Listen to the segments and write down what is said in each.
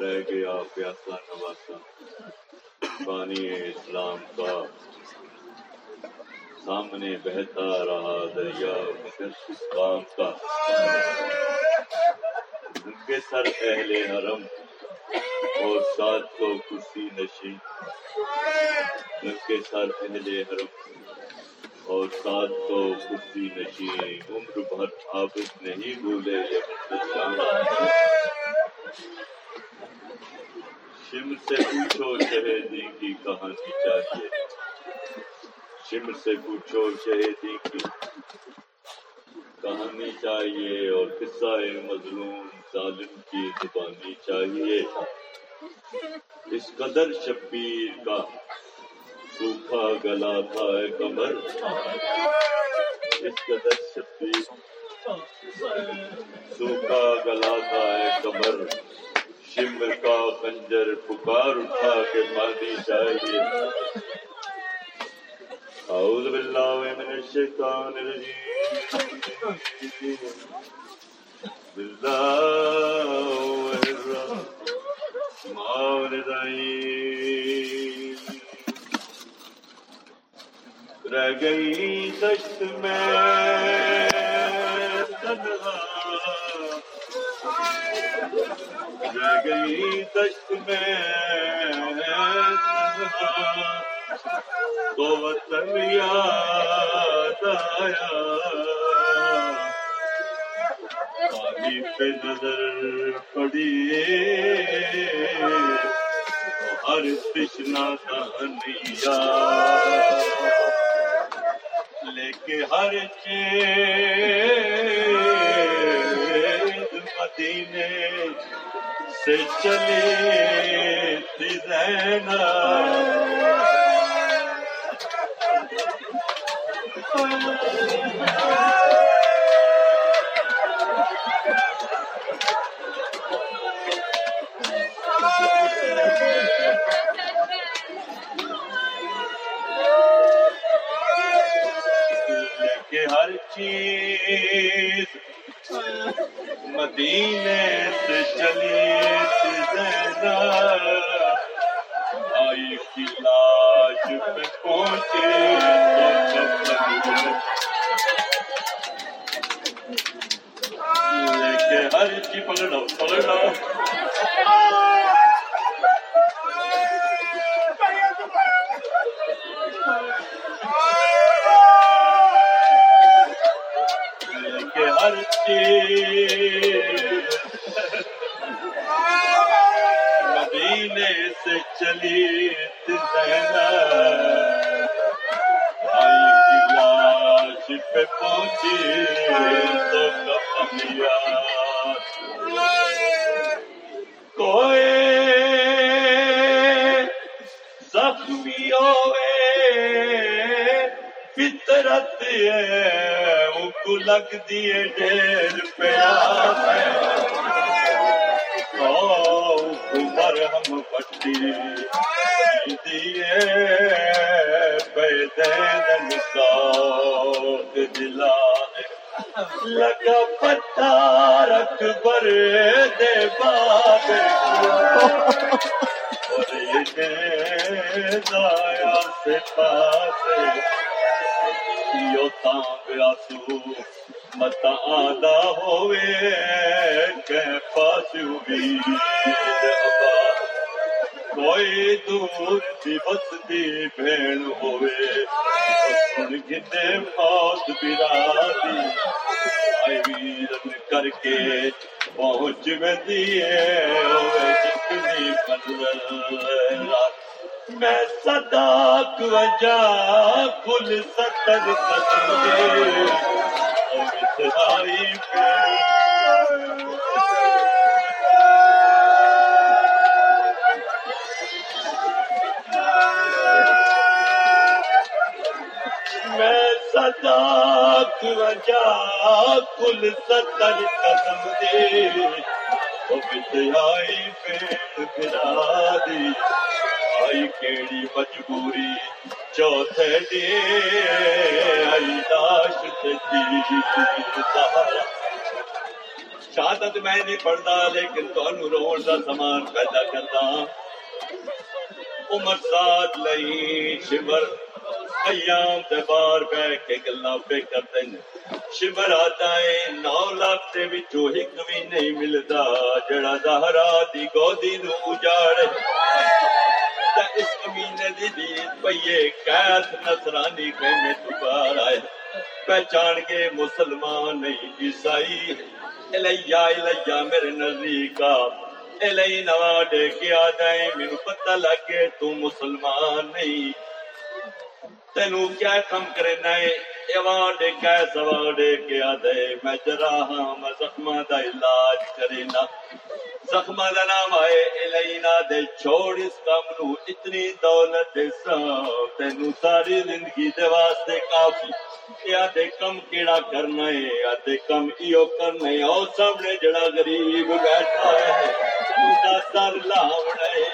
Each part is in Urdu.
رہ گیا پیاسا نواسا۔ پانی اسلام کا سامنے بہتا رہا دریا کام کا۔ ان کے سر اہل حرم اور ساتھ کو کرسی نشی ان کے سر اہل حرم اور ساتھ تو کرسی نشی عمر بھر عابد نہیں بھولے، یہ مطلب شم سے پوچھو شہیدی کی کہانی چاہیے۔ شم سے پوچھو شہیدی کی کہانی چاہیے اور قصہ مظلوم ظالم کی زبانی چاہیے۔ اس قدر شبیر کا سوکھا گلا تھا کمر اس قدر شبیر سوکھا گلا تھا کمر شمر کا کنجر پکار اٹھا کے پانی چاہیے۔ اعوذ باللہ من الشیطان الرجیم۔ باللہ الرحمن الرحیم۔ رہ گئی دشت میں۔ رہ گئی دشت میں تو وطن یاد آیا پانی پہ نظر پڑی تو ہر تشنا دہنیا کے ہر چیز مدینے سے چلے تھی زینب ہر چیز مدینے سے چلی زینا آئی کی لاش پہ پہنچے لے کے ہر چیز ہر مدینے سے چلی پہنچی تو کپیا کوئی زخمی ہوئے فطرت ہے کو لگ دیے ڈیر پیار عمر ہم پٹی دیے پہ دلا لگا دے باب۔ دایا سے پاسے یو تانگ آسو آدھا ہوئے کہ پاسو بھی کوئی دور دی بستی بھیڑ ہوئے۔ سن گھنے موت برادی آئی ویرن کر کے پہنچ میں دیئے ہوئے جتنی پدر رات میں صداق وجہ کل ستر قدم دے اور اترائی پہ۔ میں صداق وجہ کل ستر قدم دے۔ اور اترائی پہ پھرا دی۔ آئی کیڑی مجبوری چوتھے ڈے آئی لاش تے سہارا۔ شہادت میں نہیں پڑھتا، لیکن تہن رو کا سامان پیدا کرتا۔ عمر ساتھ لئی شمر ایام تے بار بہ کے گلا پہ کرتے ہیں۔ شمر آتا ہے نو لاکھ تے وچوں ایک بھی نہیں ملدا جڑا زہرا دی گودی نو اجاڑے۔ تے اس کمینے دی دید پئیے کیس نصرانی کہنے تو آئے۔ پہچان کے مسلمان نہیں، عیسائی الیا الیا میرے نزدیکا الہی نوا ڈے کے آ پتہ لگے تو مسلمان نہیں۔ تینو کیا کم کرے نئے؟ ایوان ڈے کیا کے آ دے؟ میں جراحاں، میں زخمہ دا علاج کرے نا۔ زخمہ دا نام آئے الینا دے چھوڑ اس کام نو اتنی دولت دے تینو ساری زندگی دے واسطے کافی۔ یا دے کم کیڑا کرنا ہے یا دے کم ایو کرنا ہے۔ او سامنے جڑا غریب بیٹھا ہے تو سر لاونا ہے۔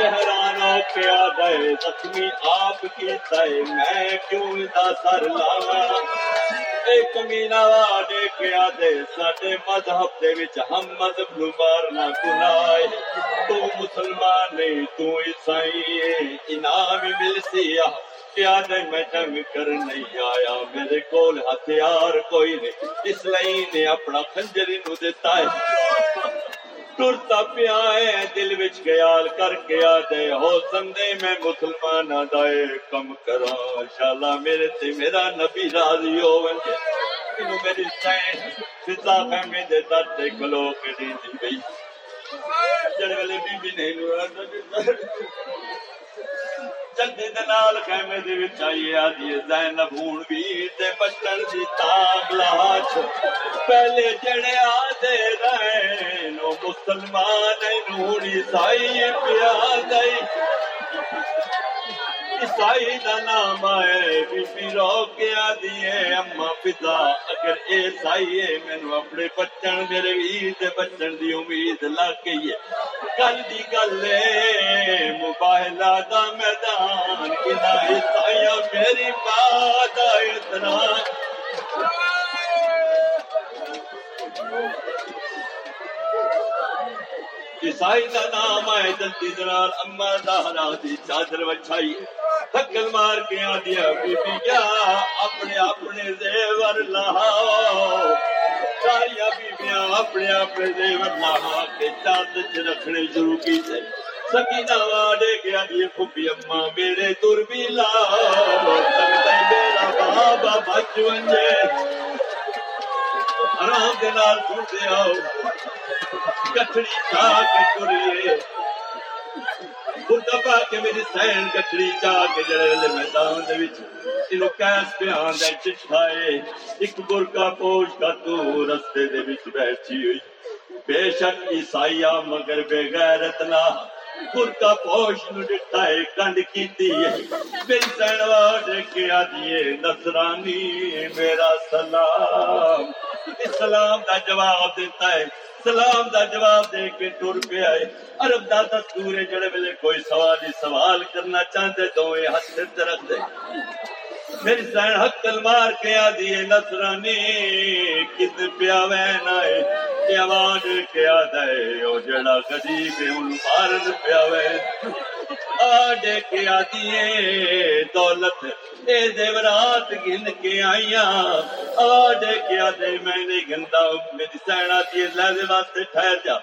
حیران ہو کے آ گئے زخمی آپ کی تے میں کیوں دا سر لاوا ایک مینا واڈے کے دے ساڈے مذہب دے وچ ہم مذہب نو مارنا گناہ ہے تو مسلمان نہیں، تو عیسائی ہے۔ انعام مل سیا کیا نہیں، میں جنگ کر نہیں آیا۔ میرے کول ہتھیار کوئی نہیں۔ اس لیے نے اپنا خنجری نو دیتا ہے۔ ٹرتا پیا ہے، دل وچ خیال کر کے آ دے ہو سندے، میں مسلمان دائے کم کرا، انشاءاللہ میرے تے میرا نبی راضی ہو ونجے میری دے در تے دی گئی والے بی بی نہیں نو جلدی دے نال خیمے دے وچ آئی زینب ہون تے دی لاچ پہلے جڑے رہے نو مسلمان دئی عیسائی دا نام آئے بی بی رو کے آدھی ہے۔ اما پتا اگر اے سائی ہے، مینو اپنے بچن، میرے ویر بچن دی امید لگ گئی ہے کل دی گل ہے مباہلا دا میدان، کنا عیسائی میری ماں دا اتنا۔ عیسائی دا نام آئے جلدی دنال اما دہرا دی چادر وچھائی تھکل مار کے آ دیا بی اپنے اپنے زیور لہاؤ ساریا بیبیاں اپنے اپنے زیور لہا کے چ رکھنے شروع کی تھے سکینہ گیا دیے پھپی اما میرے تر بھی لاؤ میرا بابا بچ ونجے آرام دے نال سن آؤ۔ کے ٹریے خدا پا کے میری سین گٹھڑی چاہ کے جڑے ویلے میدان دے وچ اینو کیس پیان دے چٹھائے ایک برکا پوش کا تو رستے دے وچ بیٹھی ہوئی بے شک عیسائی مگر بے غیرت نہ برکا پوش نو ڈٹھا ہے کنڈ کیتی ہے میری سین واڈ کے آدیے نصرانی میرا سلام سلام دا جواب دیتا ہے سلام دا جواب دے کے ٹر پہ آئے عرب دا دستور ہے، جڑے ویلے کوئی سوال ہی سوال کرنا چاہتے دوے ہاتھ سر رکھ دے۔ میری سین حق تلوار کے آدھی نصرانی کد پیا وین آئے؟ یہ آواز کے آدھا ہے؟ او جڑا غریب ہے ان مارن پیا وین۔ آڈے کے آدھی دولت، اے دیورات گن کے آئیاں۔ آڈے کے آدھے میں نہیں گندا میری سین آتی ہے لہذے واسطے ٹھہر جا۔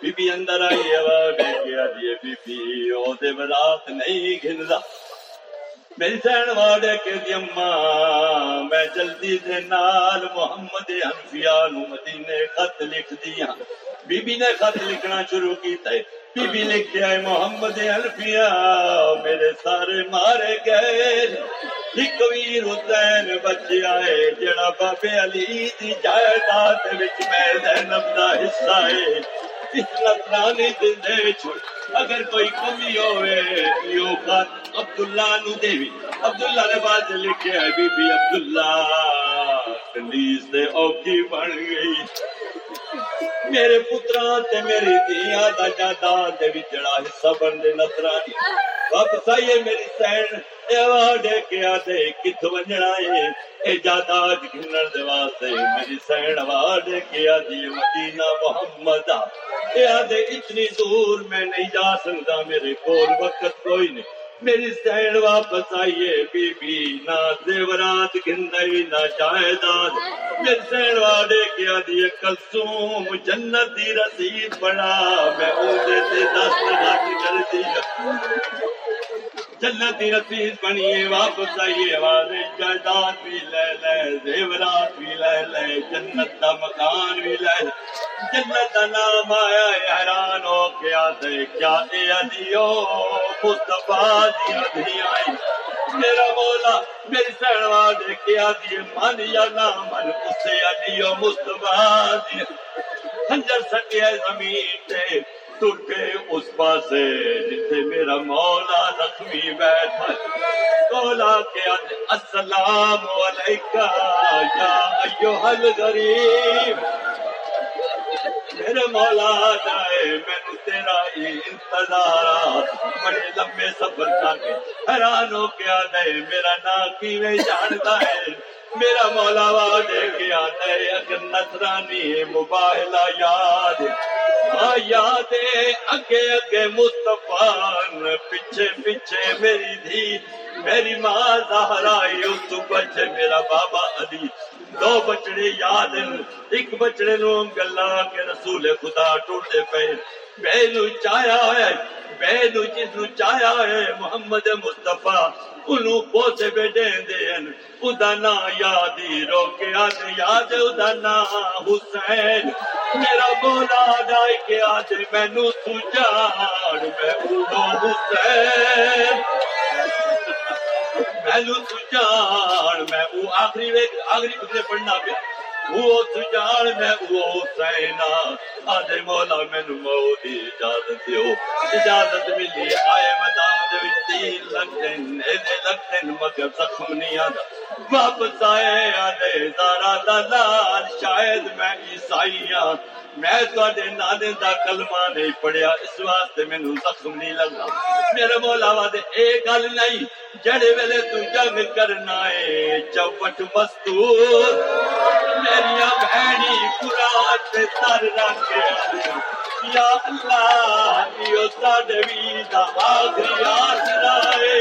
بی بی اندر آئی ہے آڈے کے آدھی بی بی او دیورات نہیں گندا۔ میری سین واڈے کے دی اماں، میں جلدی سے نال محمد انفیاء نو مدینے خط لکھ دیا بی بی نے خط لکھنا شروع کیتا ہے۔ بی بی لکھ ہے محمد الفیا میرے سارے مارے گئے۔ ایک ویر حسین بچے آئے جڑا بابے علی دی جائیداد وچ میں زینب دا حصہ ہے۔ اس نصرانی دے وچ اگر کوئی کمی ہوئے یو خط عبداللہ نو دیوی عبداللہ نے بعد لکھے ہے، بی بی عبداللہ کنڈیز دے اوکی بن گئی۔ میرے پترا تے میری دیا دا جڑا حصہ بن دے نصرانی۔ واپس آئیے میری سین کت ونجنا اے جاداد دے واسطے میری سین مدینہ محمد۔ اے اتنی دور میں نہیں جا سکتا، میرے کول وقت کوئی نہیں۔ میری سین واپس آئیے، بی بی، نہ دیورات گندئی نہ جائیداد۔ میری سین واڈے کے آدھی کلسوم جنت دی رسید بڑا میں اونجے سے دست گھٹ کر دیا۔ جنت دی رسید بنیے واپس آئیے آواز جائیداد بھی لے لے، زیورات بھی لے لے، جنت دا مکان بھی لے لے۔ جنت دا نام آیا حیران ہو کے آتے، کیا اے ادیو مصطفیٰ دی ادھی آئی۔ میرا مولا میری سہنوا دے کے آتی من یا نہ من اسے ادیو مصطفیٰ دی خنجر سٹیا زمین تے تر کے اس پاسے جتھے میرا مولا زخمی بیٹھا مولا کے السلام علیکہ یا ایوہ الغریب میرے مولا جائے، میں تیرا انتظار۔ بڑے لمبے سفر کر کے، حیران ہو کے آ گئے، میرا نا کی جانتا ہے؟ میرا مولا وا دے کے آتا ہے، اگر نصرانی مباہلا یاد ہاں، یاد اگے اگے مصطفیٰ پیچھے پیچھے میری دھی۔ میری ماں زہرائی اس بچے میرا بابا علی۔ دو بچڑے یاد ایک بچڑے نو گلا کے رسول خدا ٹوٹے پے بے نو چایا ہے بے نو جس نو چایا ہے محمد مصطفیٰ، انہوں پوسے بے دین دین ادا نا یادی روکے، آج یاد ادا نا حسین۔ میرا مولا دائی کے آج میں نو سجاڑ میں اڑو حسین۔ میں نو سجاڑ میں او آخری ویک، آخری کتنے پڑھنا پہ وہ سجاڑ میں وہ حسینہ آدھے مولا میں نو مولی اجازت دیو۔ اجازت ملی آئے مدان دے وچ تین لگن ایدے لگن مگر زخم نہیں آدھا واپس آئے آدھے زارا دلال شاید میں عیسائیاں میں تواڈے نانے دا کلمہ نہیں پڑھیا، اس واسطے مینوں زخم نہیں لگا میرے مولا وادے اے گل نہیں، جڑے ویلے تو جنگ کرنا ہے چوپٹ مستور۔ میری بہنی قرآن تے سر رکھ یا اللہ یہ ساڈے وی دا آخری آسرا ہے